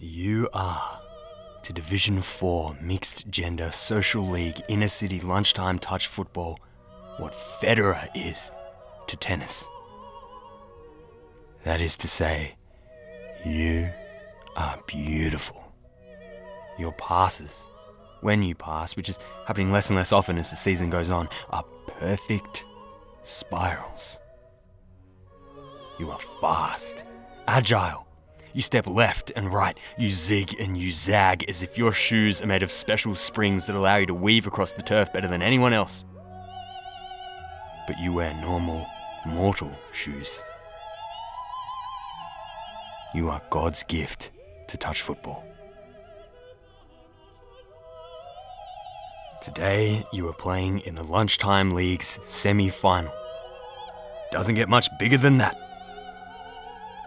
You are to Division 4 Mixed Gender Social League Inner City Lunchtime Touch Football what Federer is to tennis. That is to say, you are beautiful. Your passes, when you pass, which is happening less and less often as the season goes on, are perfect spirals. You are fast, agile. You step left and right, you zig and you zag as if your shoes are made of special springs that allow you to weave across the turf better than anyone else. But you wear normal, mortal shoes. You are God's gift to touch football. Today, you are playing in the Lunchtime League's semi final. Doesn't get much bigger than that.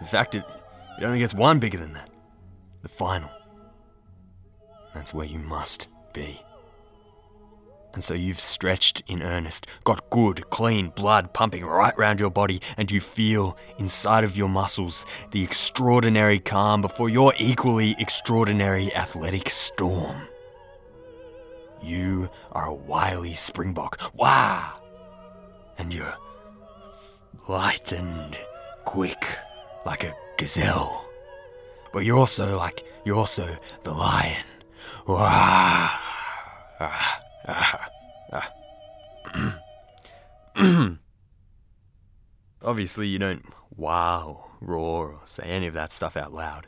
In fact, it, it only gets one bigger than that the final. That's where you must be. And so you've stretched in earnest, got good, clean blood pumping right round your body, and you feel inside of your muscles the extraordinary calm before your equally extraordinary athletic storm. You are a wily springbok. Wah! And you're light and quick like a gazelle. But you're also like, you're also the lion. Obviously, you don't wow, roar, or say any of that stuff out loud.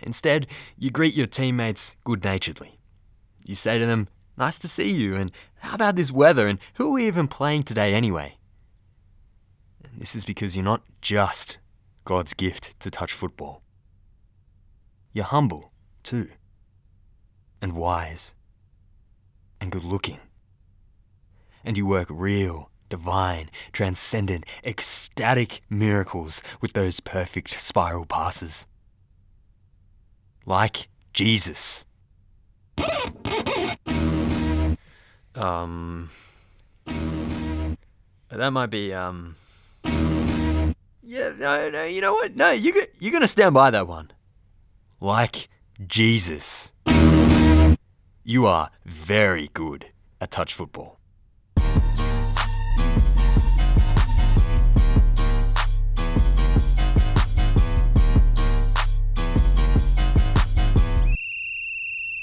Instead, you greet your teammates good naturedly. You say to them, Nice to see you, and how about this weather, and who are we even playing today anyway? And this is because you're not just God's gift to touch football. You're humble, too, and wise, and good looking. And you work real, divine, transcendent, ecstatic miracles with those perfect spiral passes. Like Jesus. Um. That might be, um. Yeah, no, no, you know what? No, you, you're gonna stand by that one. Like Jesus. You are very good at touch football.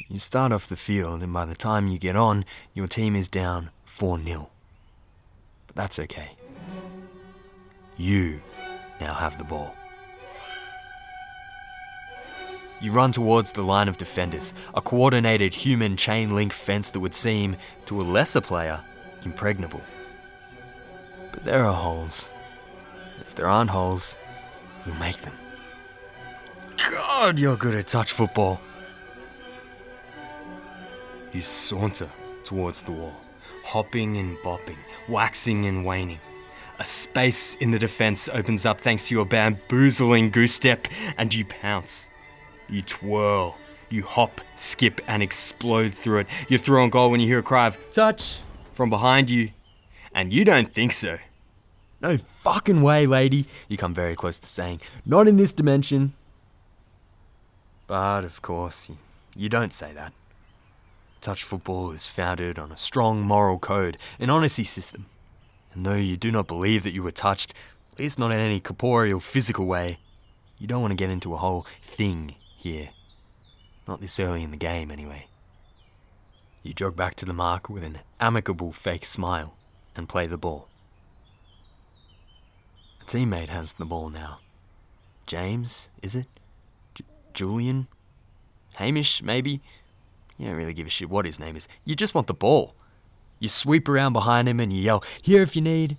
You start off the field, and by the time you get on, your team is down 4 0. But that's okay. You now have the ball. You run towards the line of defenders, a coordinated human chain link fence that would seem, to a lesser player, impregnable. But there are holes. And if there aren't holes, you make them. God, you're good at touch football. You saunter towards the wall, hopping and bopping, waxing and waning. A space in the defense opens up thanks to your bamboozling goose step, and you pounce. You twirl, you hop, skip, and explode through it. You're through on goal when you hear a cry of touch from behind you, and you don't think so. No fucking way, lady, you come very close to saying. Not in this dimension. But of course, you don't say that. Touch football is founded on a strong moral code, an honesty system. And though you do not believe that you were touched, at least not in any corporeal, physical way, you don't want to get into a whole thing here. Not this early in the game, anyway. You jog back to the mark with an amicable fake smile and play the ball. A teammate has the ball now. James, is it? J- Julian? Hamish, maybe? You don't really give a shit what his name is. You just want the ball. You sweep around behind him and you yell, Here if you need.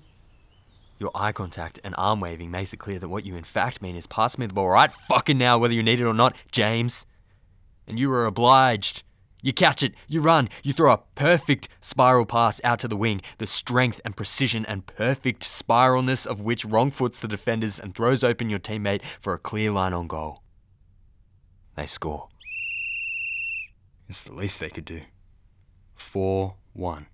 Your eye contact and arm waving makes it clear that what you in fact mean is pass me the ball right fucking now, whether you need it or not, James. And you are obliged. You catch it, you run, you throw a perfect spiral pass out to the wing, the strength and precision and perfect spiralness of which wrong foots the defenders and throws open your teammate for a clear line on goal. They score. It's the least they could do. 4 1.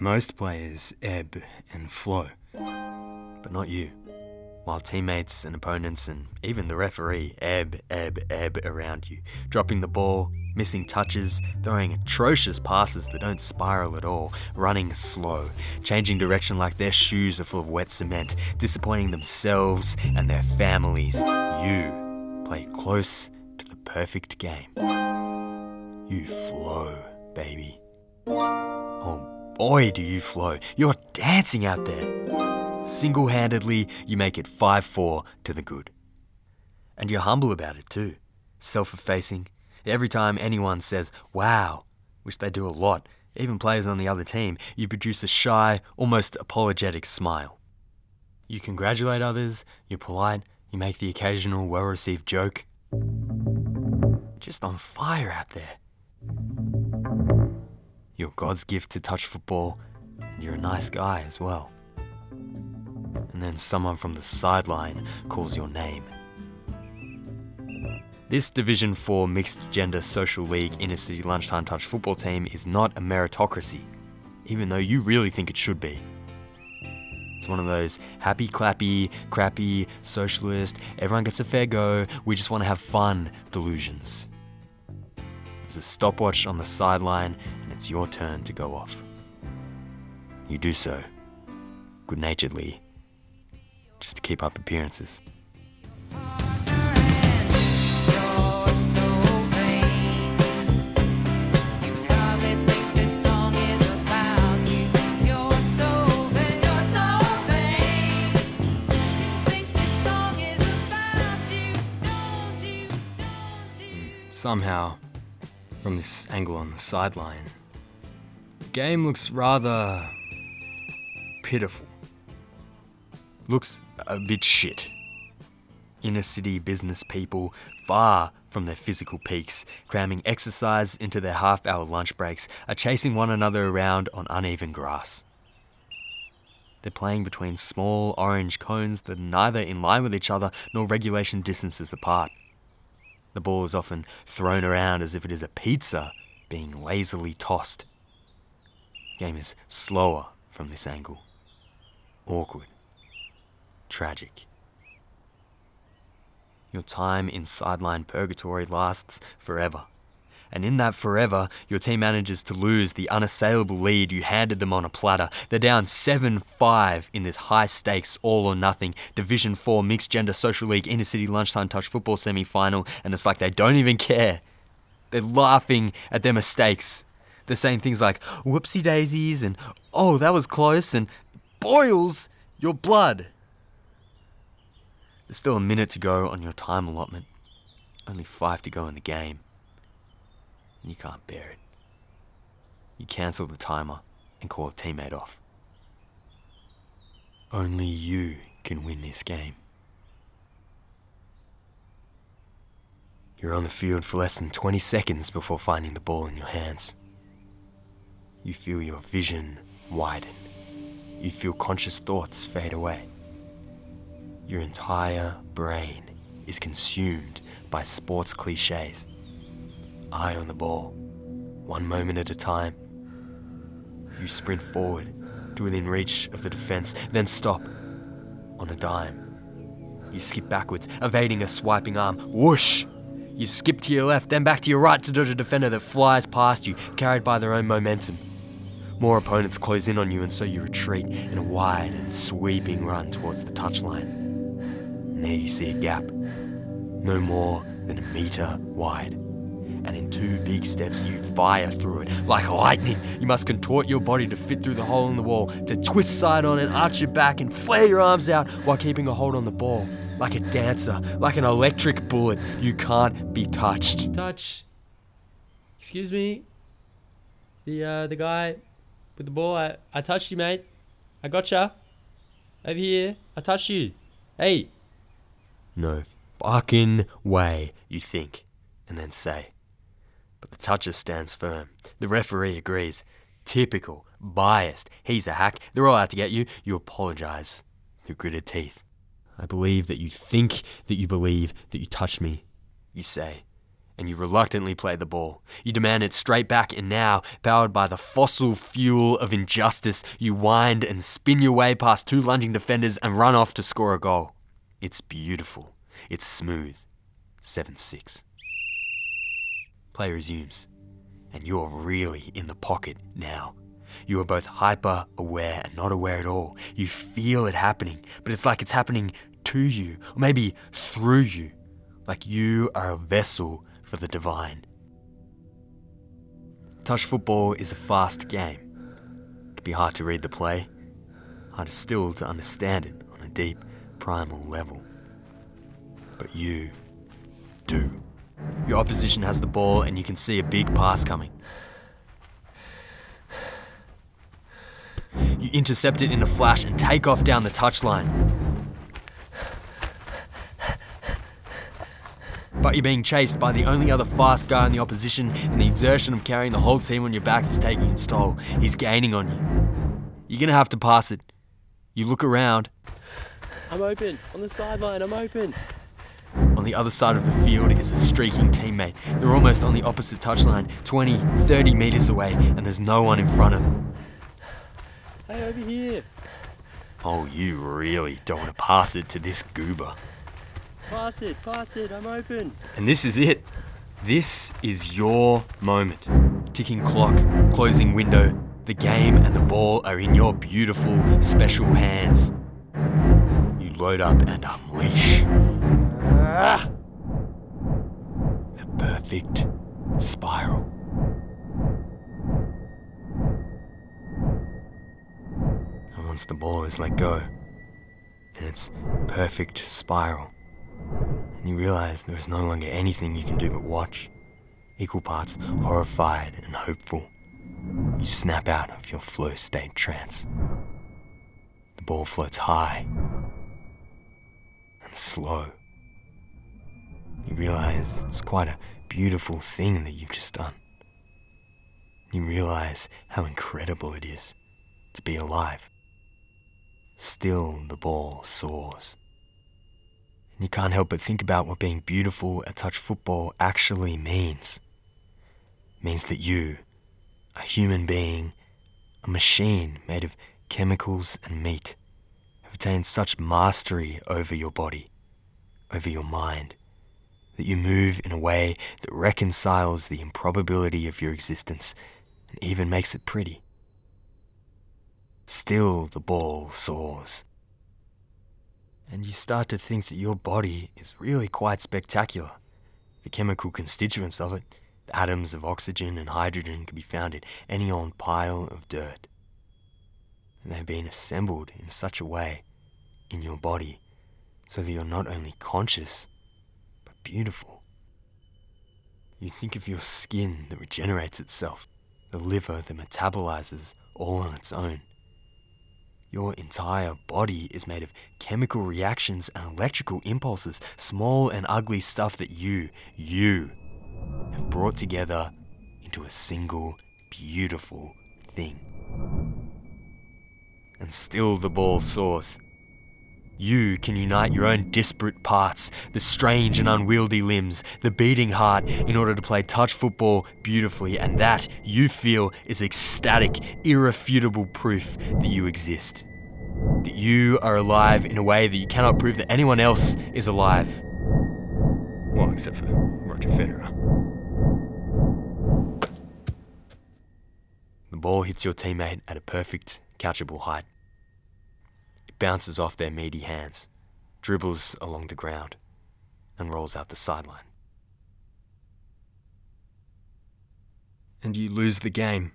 Most players ebb and flow, but not you. while teammates and opponents and even the referee ebb, ebb, ebb around you, dropping the ball, missing touches, throwing atrocious passes that don't spiral at all, running slow, changing direction like their shoes are full of wet cement, disappointing themselves and their families. You play close to the perfect game. You flow, baby. Boy, do you flow. You're dancing out there. Single handedly, you make it 5 4 to the good. And you're humble about it too. Self effacing. Every time anyone says, wow, which they do a lot, even players on the other team, you produce a shy, almost apologetic smile. You congratulate others, you're polite, you make the occasional well received joke. Just on fire out there. You're God's gift to touch football, and you're a nice guy as well. And then someone from the sideline calls your name. This Division 4 mixed gender social league inner city lunchtime touch football team is not a meritocracy, even though you really think it should be. It's one of those happy, clappy, crappy, socialist, everyone gets a fair go, we just want to have fun delusions. There's a stopwatch on the sideline, it's your turn to go off. You do so, good naturedly, just to keep up appearances. Hmm. Somehow, from this angle on the sideline, game looks rather pitiful. Looks a bit shit. Inner city business people, far from their physical peaks, cramming exercise into their half hour lunch breaks, are chasing one another around on uneven grass. They're playing between small orange cones that are neither in line with each other nor regulation distances apart. The ball is often thrown around as if it is a pizza being lazily tossed. Game is slower from this angle. Awkward. Tragic. Your time in sideline purgatory lasts forever and in that forever, your team manages to lose the unassailable lead you handed them on a platter. They're down 7 5 in this high stakes, all or nothing Division 4 Mixed Gender Social League Inner City Lunchtime Touch Football semi final, and it's like they don't even care. They're laughing at their mistakes. They're saying things like, whoopsie daisies, and oh, that was close, and boils your blood. There's still a minute to go on your time allotment, only five to go in the game and you can't bear it. You cancel the timer and call a teammate off. Only you can win this game. You're on the field for less than 20 seconds before finding the ball in your hands. You feel your vision widen. You feel conscious thoughts fade away. Your entire brain is consumed by sports cliches eye on the ball, one moment at a time. You sprint forward to within reach of the defense, then stop on a dime. You skip backwards, evading a swiping arm. Whoosh! You skip to your left, then back to your right to dodge a defender that flies past you, carried by their own momentum. More opponents close in on you, and so you retreat in a wide and sweeping run towards the touchline. And there you see a gap, no more than a metre wide and in two big steps you fire through it. Like lightning, you must contort your body to fit through the hole in the wall, to twist side on and arch your back and flare your arms out while keeping a hold on the ball. Like a dancer, like an electric bullet, you can't be touched. Touch. Excuse me. The uh, the guy with the ball, I, I touched you, mate. I gotcha. Over here. I touched you. Hey. No fucking way, you think, and then say, but the toucher stands firm. The referee agrees. Typical, biased, he's a hack, they're all out to get you. You apologize through gritted teeth. I believe that you think that you believe that you touched me, you say, and you reluctantly play the ball. You demand it straight back, and now, powered by the fossil fuel of injustice, you wind and spin your way past two lunging defenders and run off to score a goal. It's beautiful. It's smooth. 7 6. Play resumes, and you're really in the pocket now. You are both hyper aware and not aware at all. You feel it happening, but it's like it's happening to you, or maybe through you, like you are a vessel for the divine. Touch football is a fast game. It can be hard to read the play, harder still to understand it on a deep, primal level. But you do. Your opposition has the ball and you can see a big pass coming. You intercept it in a flash and take off down the touchline. But you're being chased by the only other fast guy in the opposition, and the exertion of carrying the whole team on your back is taking its toll. He's gaining on you. You're gonna have to pass it. You look around. I'm open. On the sideline, I'm open. On the other side of the field is a streaking teammate. They're almost on the opposite touchline, 20, 30 metres away, and there's no one in front of them. Hey, over here. Oh, you really don't want to pass it to this goober. Pass it, pass it, I'm open. And this is it. This is your moment. Ticking clock, closing window, the game and the ball are in your beautiful, special hands. You load up and unleash. Ah! The perfect spiral. And once the ball is let go, in its perfect spiral, you realize there is no longer anything you can do but watch, equal parts horrified and hopeful, you snap out of your flow state trance. The ball floats high and slow. You realize it's quite a beautiful thing that you've just done. You realize how incredible it is to be alive. Still, the ball soars. And you can't help but think about what being beautiful at touch football actually means. It means that you, a human being, a machine made of chemicals and meat, have attained such mastery over your body, over your mind, that you move in a way that reconciles the improbability of your existence and even makes it pretty. Still, the ball soars. And you start to think that your body is really quite spectacular. The chemical constituents of it, the atoms of oxygen and hydrogen, can be found in any old pile of dirt. And they've been assembled in such a way in your body so that you're not only conscious, but beautiful. You think of your skin that regenerates itself, the liver that metabolizes all on its own. Your entire body is made of chemical reactions and electrical impulses, small and ugly stuff that you, you, have brought together into a single beautiful thing. And still the ball soars. You can unite your own disparate parts, the strange and unwieldy limbs, the beating heart, in order to play touch football beautifully, and that, you feel, is ecstatic, irrefutable proof that you exist. That you are alive in a way that you cannot prove that anyone else is alive. Well, except for Roger Federer. The ball hits your teammate at a perfect, catchable height. Bounces off their meaty hands, dribbles along the ground, and rolls out the sideline. And you lose the game.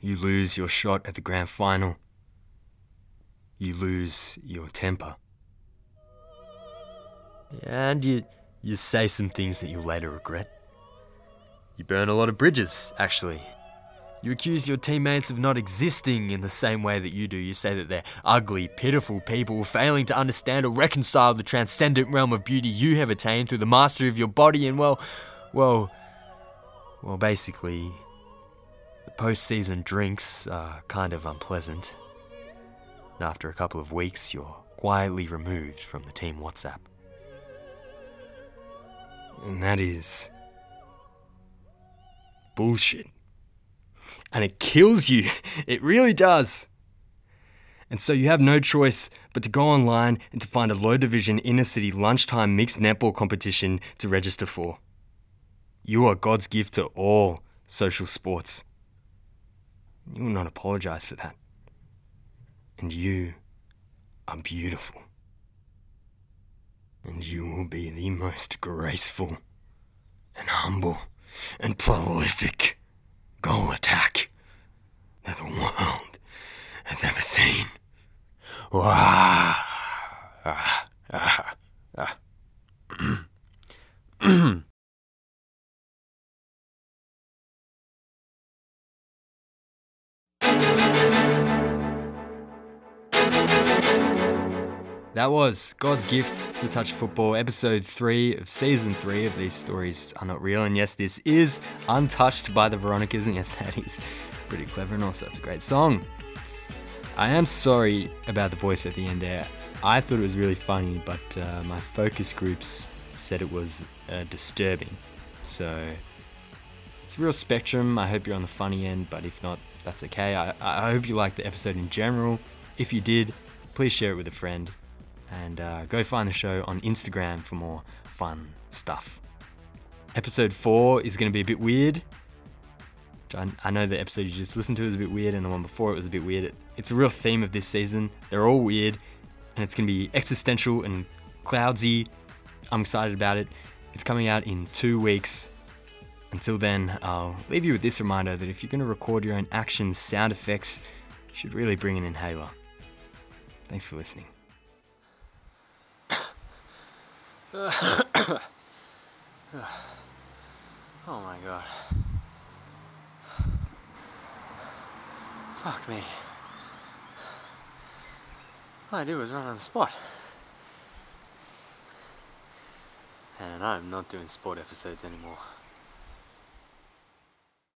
You lose your shot at the grand final. You lose your temper. And you, you say some things that you'll later regret. You burn a lot of bridges, actually. You accuse your teammates of not existing in the same way that you do. You say that they're ugly, pitiful people, failing to understand or reconcile the transcendent realm of beauty you have attained through the mastery of your body, and well, well, well, basically, the post-season drinks are kind of unpleasant. And after a couple of weeks, you're quietly removed from the team WhatsApp. And that is bullshit. And it kills you. It really does. And so you have no choice but to go online and to find a low division inner city lunchtime mixed netball competition to register for. You are God's gift to all social sports. You will not apologize for that. And you are beautiful. And you will be the most graceful and humble and prolific goal attack that the world has ever seen. Ah. That was God's Gift to Touch Football, episode three of season three of These Stories Are Not Real. And yes, this is Untouched by the Veronicas, and yes, that is pretty clever, and also it's a great song. I am sorry about the voice at the end there. I thought it was really funny, but uh, my focus groups said it was uh, disturbing. So it's a real spectrum. I hope you're on the funny end, but if not, that's okay. I, I hope you liked the episode in general. If you did, please share it with a friend and uh, go find the show on Instagram for more fun stuff. Episode 4 is going to be a bit weird. I, know the episode you just listened to was a bit weird, and the one before it was a bit weird. It, it's a real theme of this season. They're all weird, and it's going to be existential and cloudsy. I'm excited about it. It's coming out in two weeks. Until then, I'll leave you with this reminder that if you're going to record your own action sound effects, you should really bring an inhaler. Thanks for listening. oh my god. Fuck me. All I did was run on the spot. And I'm not doing sport episodes anymore.